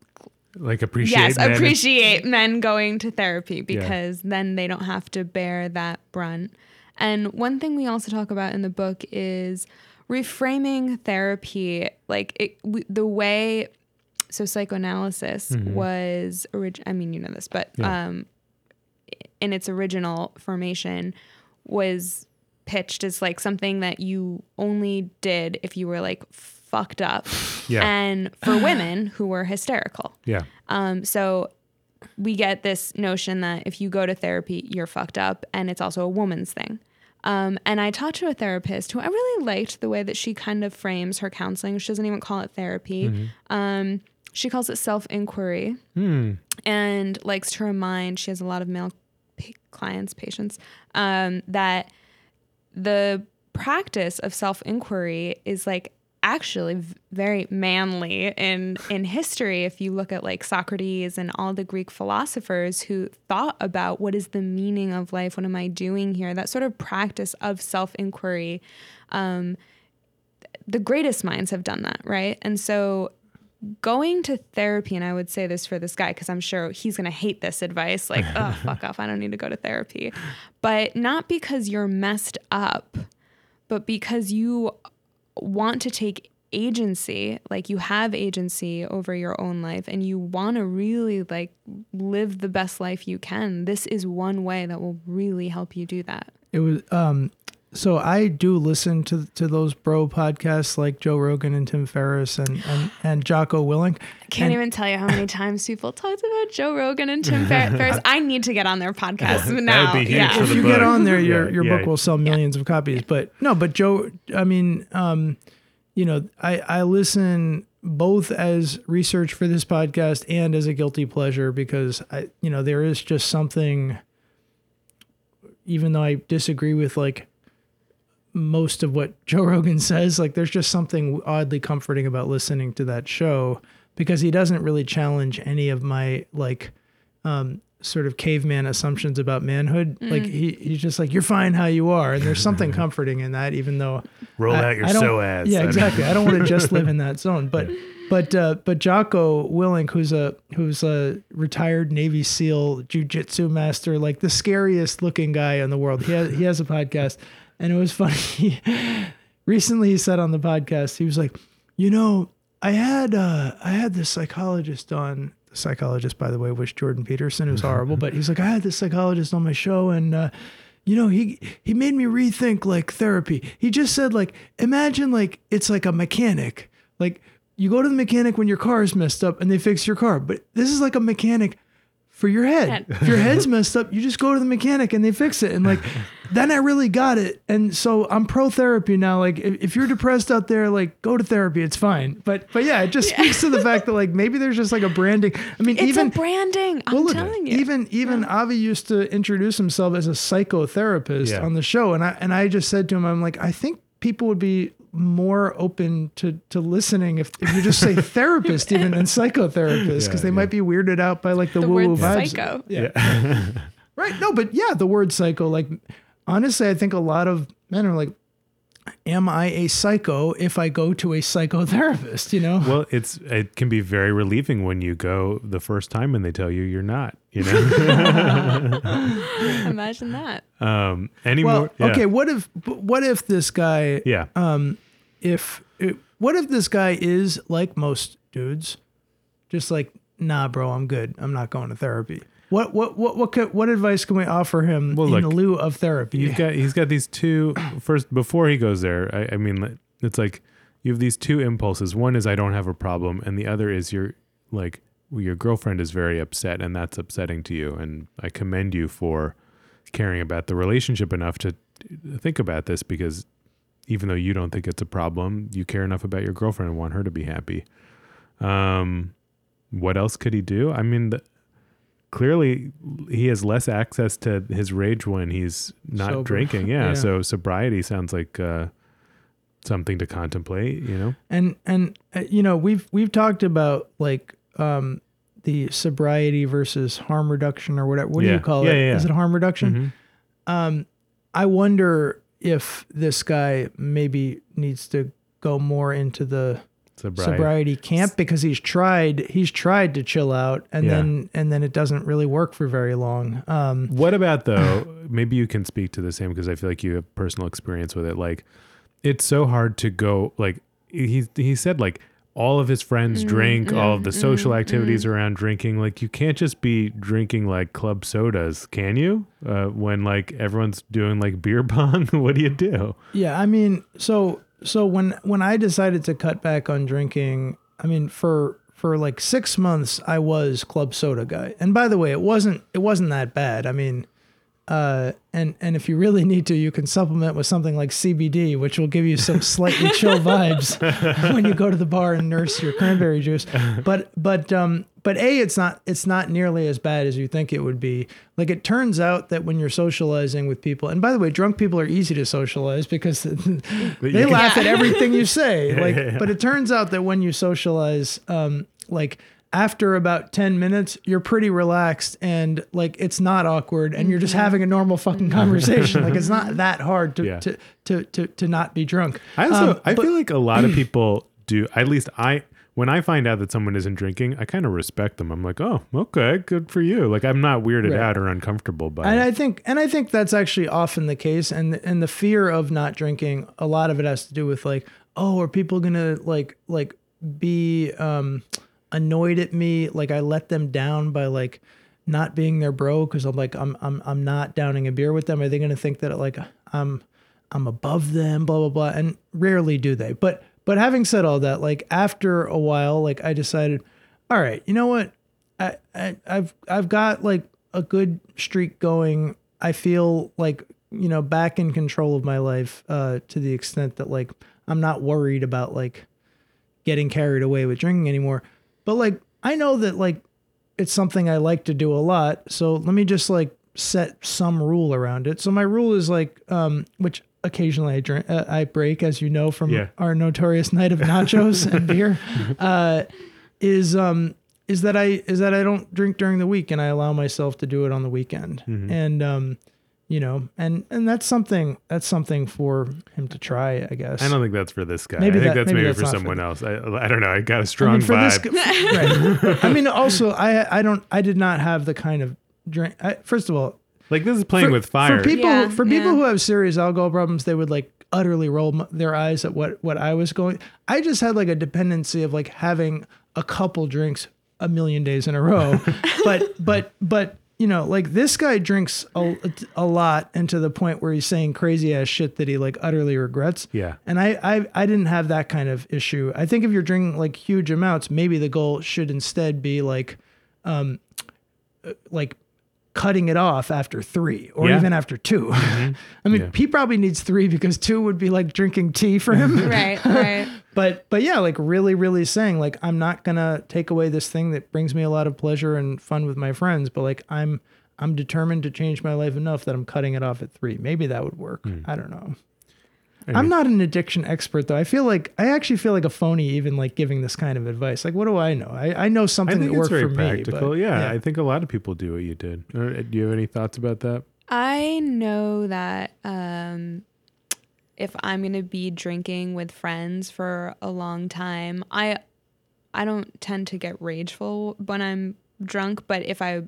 like appreciate yes men. appreciate men going to therapy because then they don't have to bear that brunt. And one thing we also talk about in the book is reframing therapy, like it, w- the way. So psychoanalysis was orig- I mean, you know this, but Yeah. um, in its original formation was pitched as like something that you only did if you were like fucked up Yeah. and for women who were hysterical. Yeah. Um, so we get this notion that if you go to therapy, you're fucked up, and it's also a woman's thing. Um, and I talked to a therapist who I really liked the way that she kind of frames her counseling. She doesn't even call it therapy. Um, she calls it self inquiry Hmm. and likes to remind she has a lot of male pa- clients patients um, that the practice of self-inquiry is like actually very manly in in history if you look at like Socrates and all the Greek philosophers who thought about what is the meaning of life what am I doing here that sort of practice of self-inquiry um, the greatest minds have done that right and so going to therapy, and I would say this for this guy because I'm sure he's going to hate this advice like, oh, fuck off, I don't need to go to therapy. But not because you're messed up, but because you want to take agency, like you have agency over your own life and you want to really like live the best life you can. This is one way that will really help you do that. It was um so I do listen to to those bro podcasts like Joe Rogan and Tim Ferriss and and, and Jocko Willink. I can't And- even tell you how many times people talked about Joe Rogan and Tim Fer- Ferriss. I need to get on their podcast That would now. be huge yeah. for if the you book. get on there, your Yeah, your yeah. book will sell millions of copies. But no, but Joe, I mean, um, you know, I I listen both as research for this podcast and as a guilty pleasure because I, you know, there is just something. Even though I disagree with like most of what Joe Rogan says, like there's just something oddly comforting about listening to that show because he doesn't really challenge any of my like um, sort of caveman assumptions about manhood. Like he, he's just like, you're fine how you are. And there's something comforting in that, even though Roll I- out your I don't- Yeah, exactly. I don't want to just live in that zone, but but uh, but Jocko Willink, who's a who's a retired Navy SEAL jujitsu master, like the scariest looking guy in the world. He has he has a podcast, and it was funny. Recently, he said on the podcast, he was like, you know, I had uh, I had this psychologist on. The psychologist, by the way, was Jordan Peterson, who's horrible. but he's like, I had this psychologist on my show, and uh, you know, he he made me rethink like therapy. He just said like, imagine like it's like a mechanic. Like you go to the mechanic when your car is messed up and they fix your car, but this is like a mechanic for your head. Head. if your head's messed up, you just go to the mechanic and they fix it. And like, then I really got it. And so I'm pro therapy now. Like, if, if you're depressed out there, like, go to therapy. It's fine. But but yeah, it just speaks to the fact that like maybe there's just like a branding. I mean, It's even a branding. I'm well, look, telling you. even even Avi used to introduce himself as a psychotherapist Yeah. on the show, and I and I just said to him, I'm like, I think people would be more open to to listening if, if you just say therapist even than psychotherapist because Yeah, they yeah. might be weirded out by like the, the woo woo word vibes. psycho. Yeah. right. No, but yeah, the word psycho. Like honestly, I think a lot of men are like, "Am I a psycho if I go to a psychotherapist?" You know. Well, it's it can be very relieving when you go the first time and they tell you you're not. You know. Imagine that. um. Any Well, more? Yeah. okay. What if what if this guy Yeah. um if it, what if this guy is like most dudes just like nah bro i'm good i'm not going to therapy what what what what could, what advice can we offer him Well, in look, lieu of therapy You've got he's got these two first before he goes there. I, I mean, it's like you have these two impulses. One is I don't have a problem, and the other is you're like your girlfriend is very upset, and that's upsetting to you. And I commend you for caring about the relationship enough to think about this because even though you don't think it's a problem, you care enough about your girlfriend and want her to be happy. Um, what else could he do? I mean, the, clearly he has less access to his rage when he's not Sober. drinking. Yeah, Yeah. So sobriety sounds like uh, something to contemplate. You know. and and uh, you know we've we've talked about like um the sobriety versus harm reduction or whatever what do you call Yeah, it yeah, yeah. is it harm reduction Mhm. um i wonder if this guy maybe needs to go more into the Sobriety. sobriety camp because he's tried he's tried to chill out and Yeah. then and then it doesn't really work for very long um What about though? maybe you can speak to the same because I feel like you have personal experience with it. Like, it's so hard to go. Like he he said, like all of his friends drink, all of the social activities around drinking. Like you can't just be drinking like club sodas, can you? Uh, when like everyone's doing like beer pong, what do you do? yeah i mean so so when when I decided to cut back on drinking, I mean for for like six months I was club soda guy. And by the way, it wasn't it wasn't that bad. I mean, uh, and and if you really need to, you can supplement with something like CBD, which will give you some slightly chill vibes when you go to the bar and nurse your cranberry juice. But but um but a it's not it's not nearly as bad as you think it would be. Like it turns out that when you're socializing with people, and by the way, drunk people are easy to socialize because they laugh at everything you say. Like, but it turns out that when you socialize, um, like after about 10 minutes, you're pretty relaxed and like it's not awkward and you're just having a normal fucking conversation. like it's not that hard to, Yeah. to, to, to, to not be drunk. I also Um, I but- feel like a lot of people do. At least I when I find out that someone isn't drinking, I kind of respect them. I'm like, oh, okay, good for you. Like I'm not weirded Right. out or uncomfortable by And it. I think, and I think that's actually often the case. And and the fear of not drinking, a lot of it has to do with like, oh, are people gonna like like be um, annoyed at me? Like I let them down by like not being their bro because I'm like I'm I'm I'm not downing a beer with them. Are they gonna think that like I'm I'm above them? Blah blah blah. And rarely do they. But but having said all that, like after a while, like I decided, all right, you know what? I, I I've I've got like a good streak going. I feel like you know back in control of my life uh, to the extent that like I'm not worried about like getting carried away with drinking anymore. But like I know that like it's something I like to do a lot. So let me just like set some rule around it. So my rule is like um which occasionally I drink uh, I break as you know from Yeah. our notorious night of nachos and beer uh is um is that I is that I don't drink during the week and I allow myself to do it on the weekend. Mm-hmm. And um you know, and and that's something that's something for him to try, I guess. I don't think that's for this guy. Maybe I think that- that's maybe maybe, that's for not for someone else. I, I don't know. I got a strong mean, for vibe. this, right. I mean, also, I I don't I did not have the kind of drink. I, first of all, like this is playing for, with fire. For people, Yeah, for people yeah. who have serious alcohol problems, they would like utterly roll m- their eyes at what what I was going. I just had like a dependency of like having a couple drinks a million days in a row, but but but you know, like this guy drinks a, a lot, and to the point where he's saying crazy ass shit that he like utterly regrets. Yeah. And I, I I didn't have that kind of issue. I think if you're drinking like huge amounts, maybe the goal should instead be like um uh, like cutting it off after 3 or Yeah. even after 2. I mean, Yeah. he probably needs 3 because 2 would be like drinking tea for him. Right, right. But but yeah, like really really saying like I'm not going to take away this thing that brings me a lot of pleasure and fun with my friends, but like I'm I'm determined to change my life enough that I'm cutting it off at 3. Maybe that would work. Hmm. I don't know. I I'm not an addiction expert though. I feel like I actually feel like a phony even like giving this kind of advice. Like what do I know? I, I know something think that it's worked very for practical. me. but, yeah, I think a lot of people do what you did. Uh, do you have any thoughts about that? I know that um, if I'm gonna be drinking with friends for a long time, I I don't tend to get rageful when I'm drunk. But if I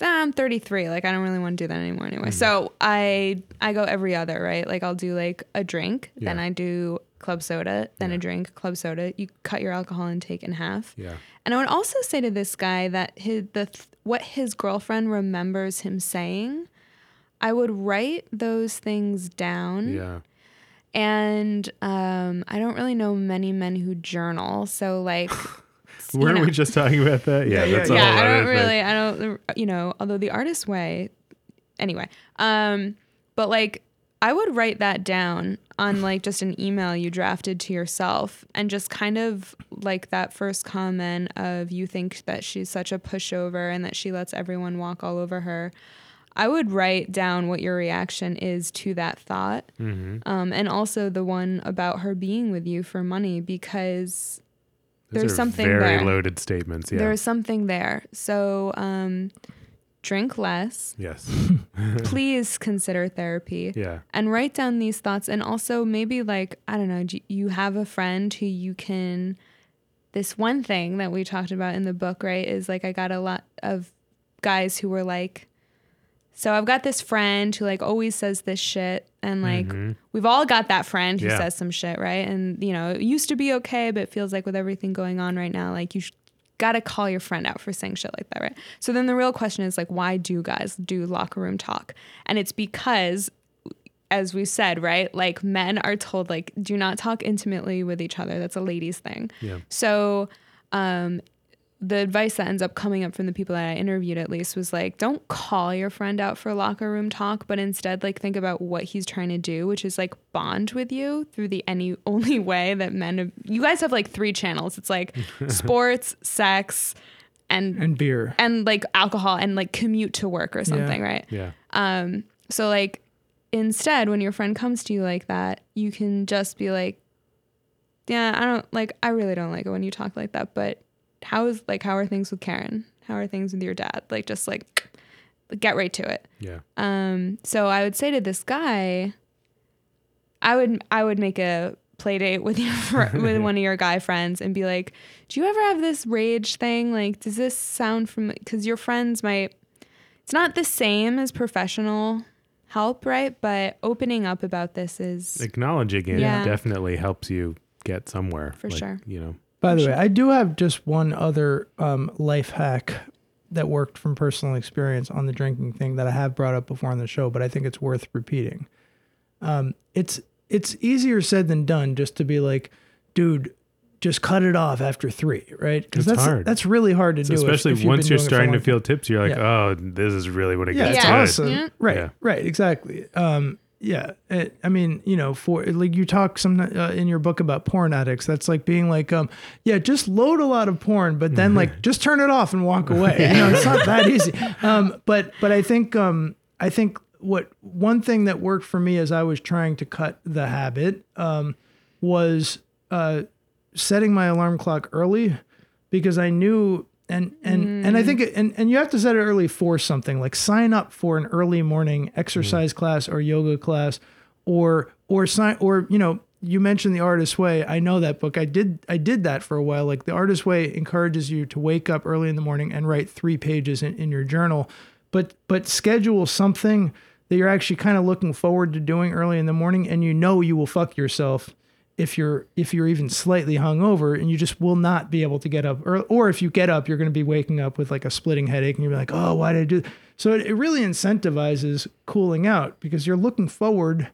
ah, I'm 33, like I don't really want to do that anymore anyway. Mm. So I I go every other right. Like I'll do like a drink, then I do club soda, then a drink, club soda. You cut your alcohol intake in half. Yeah. And I would also say to this guy that his the th- what his girlfriend remembers him saying, I would write those things down. Yeah. And um, I don't really know many men who journal, so like. Weren't know. we just talking about that? Yeah, Yeah, that's yeah, a yeah, whole I don't thing. really, I don't, you know, although the artist way, anyway. Um, but like, I would write that down on like just an email you drafted to yourself, and just kind of like that first comment of you think that she's such a pushover and that she lets everyone walk all over her. I would write down what your reaction is to that thought, Mm-hmm. um, and also the one about her being with you for money because Those there's are something very there. loaded statements. Yeah. there's something there. So, um, drink less. yes. Please consider therapy Yeah. and write down these thoughts. And also, maybe like, I don't know, do you have a friend who you can. This one thing that we talked about in the book, right, is like I got a lot of guys who were like, so I've got this friend who like always says this shit and like Mhm. we've all got that friend who Yeah. says some shit, right? And you know, it used to be okay, but it feels like with everything going on right now, like you sh- got to call your friend out for saying shit like that, right? So then the real question is like why do guys do locker room talk? And it's because as we said, right? Like men are told like do not talk intimately with each other. That's a ladies thing. Yeah. So, um, the advice that ends up coming up from the people that I interviewed at least was like, don't call your friend out for locker room talk, but instead like think about what he's trying to do, which is like bond with you through the any only way that men have, you guys have like three channels. It's like sports, sex, and And beer. and like alcohol and like commute to work or something, right? Yeah. Um, so like instead, when your friend comes to you like that, you can just be like, Yeah, I don't like I really don't like it when you talk like that, but how is like how are things with Karen? How are things with your dad? Like just like get right to it. Yeah. Um, so I would say to this guy, I would I would make a play date with your fr- with one of your guy friends and be like, "Do you ever have this rage thing? Like, does this sound from? Because your friends might. It's not the same as professional help, right? But opening up about this is Acknowledging it Yeah. definitely helps you get somewhere. For sure. You know. By the way, I do have just one other um, life hack that worked from personal experience on the drinking thing that I have brought up before on the show, but I think it's worth repeating. Um, it's it's easier said than done just to be like, dude, just cut it off after three, right? Because that's hard. that's really hard to So do. especially if you've once you're doing it for a starting to feel tips, you're like, Yeah. oh, this is really what it Yeah, gets it's Yeah. awesome. Yeah. Right, Yeah. right, exactly. Um, yeah, it, I mean, you know, for like you talk some uh, in your book about porn addicts. That's like being like, um, yeah, just load a lot of porn, but then like just turn it off and walk away. You know, it's not that easy. Um, but but I think um, I think what one thing that worked for me as I was trying to cut the habit um, was uh, setting my alarm clock early because I knew and and and I think it, and and you have to set it early for something like sign up for an early morning exercise mm. class or yoga class or or sign or you know you mentioned the artist way. I know that book. I did I did that for a while. Like the artist way encourages you to wake up early in the morning and write three pages in, in your journal. But but schedule something that you're actually kind of looking forward to doing early in the morning and you know you will fuck yourself if you're if you're even slightly hungover and you just will not be able to get up or, or if you get up you're going to be waking up with like a splitting headache and you'll be like oh why did i do so it, it really incentivizes cooling out because you're looking forward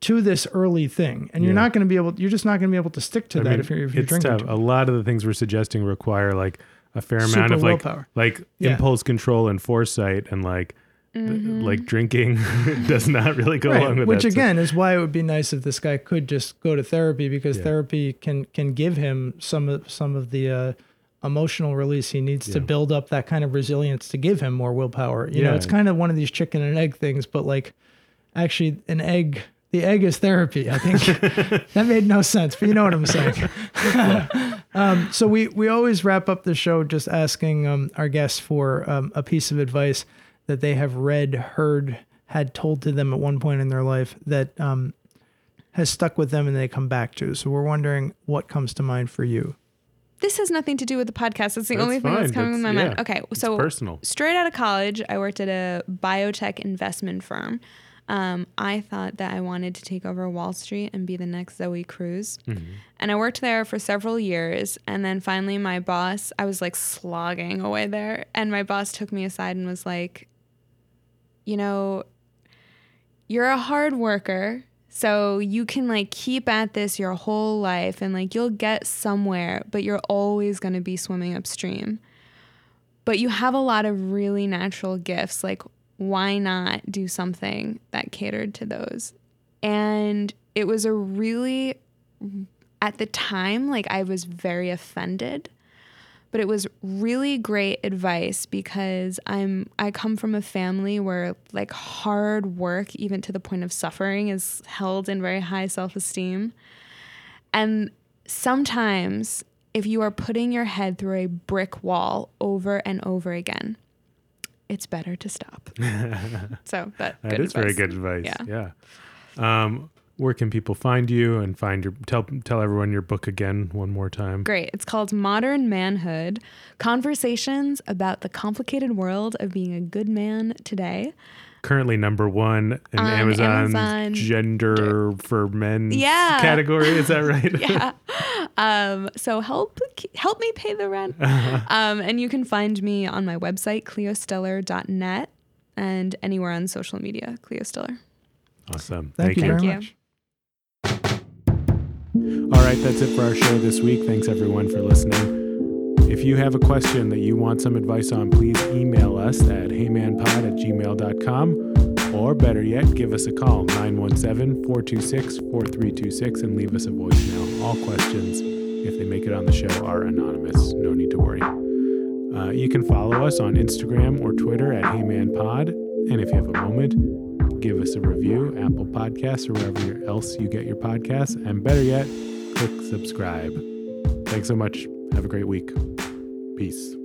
to this early thing and you're not going to be able you're just not going to be able to stick to I that mean, if you're if you're drinking. A lot of the things we're suggesting require like a fair Super amount of like willpower. like Yeah. impulse control and foresight and like th- like drinking does not really go Right, along with which that. So- again is why it would be nice if this guy could just go to therapy because Yeah. therapy can can give him some of some of the uh, emotional release he needs to build up that kind of resilience to give him more willpower. You know, it's kind of one of these chicken and egg things, but like actually an egg. The egg is therapy. I think that made no sense, but you know what I'm saying. um, so we we always wrap up the show just asking um, our guests for um, a piece of advice that they have read, heard, had told to them at one point in their life that um, has stuck with them and they come back to. So we're wondering what comes to mind for you. this has nothing to do with the podcast. It's the That's only thing that's fine. coming to my That's- mind. Okay, It's so personal. straight out of college, I worked at a biotech investment firm. Um, I thought that I wanted to take over Wall Street and be the next Zoe Cruz. Mm-hmm. And I worked there for several years. And then finally, my boss, I was like slogging away there. And my boss took me aside and was like, you know, you're a hard worker. So you can like keep at this your whole life and like you'll get somewhere, but you're always going to be swimming upstream. But you have a lot of really natural gifts. Like, why not do something that catered to those? And it was a really, at the time, like I was very offended but it was really great advice because I'm I come from a family where like hard work even to the point of suffering is held in very high self-esteem. And sometimes if you are putting your head through a brick wall over and over again, it's better to stop. so that That is very good advice. Yeah. Yeah. Um, where can people find you and find your tell tell everyone your book again one more time? Great. It's called Modern Manhood Conversations about the Complicated World of Being a Good Man Today. Currently number one in On Amazon's Amazon. gender for men Yeah. category. Is that right? yeah. Um, so help help me pay the rent. Um, and you can find me on my website, cleostiller.net, and anywhere on social media, Cleo Stiller. Awesome. Thank, you Thank very you. much. All right, that's it for our show this week. Thanks everyone for listening. If you have a question that you want some advice on, please email us at heymanpod at gmail.com or better yet, give us a call 917 426 4326 and leave us a voicemail. All questions, if they make it on the show, are anonymous. No need to worry. Uh, you can follow us on Instagram or Twitter at heymanpod. And if you have a moment, give us a review, Apple Podcasts, or wherever else you get your podcasts. And better yet, click subscribe. Thanks so much. Have a great week. Peace.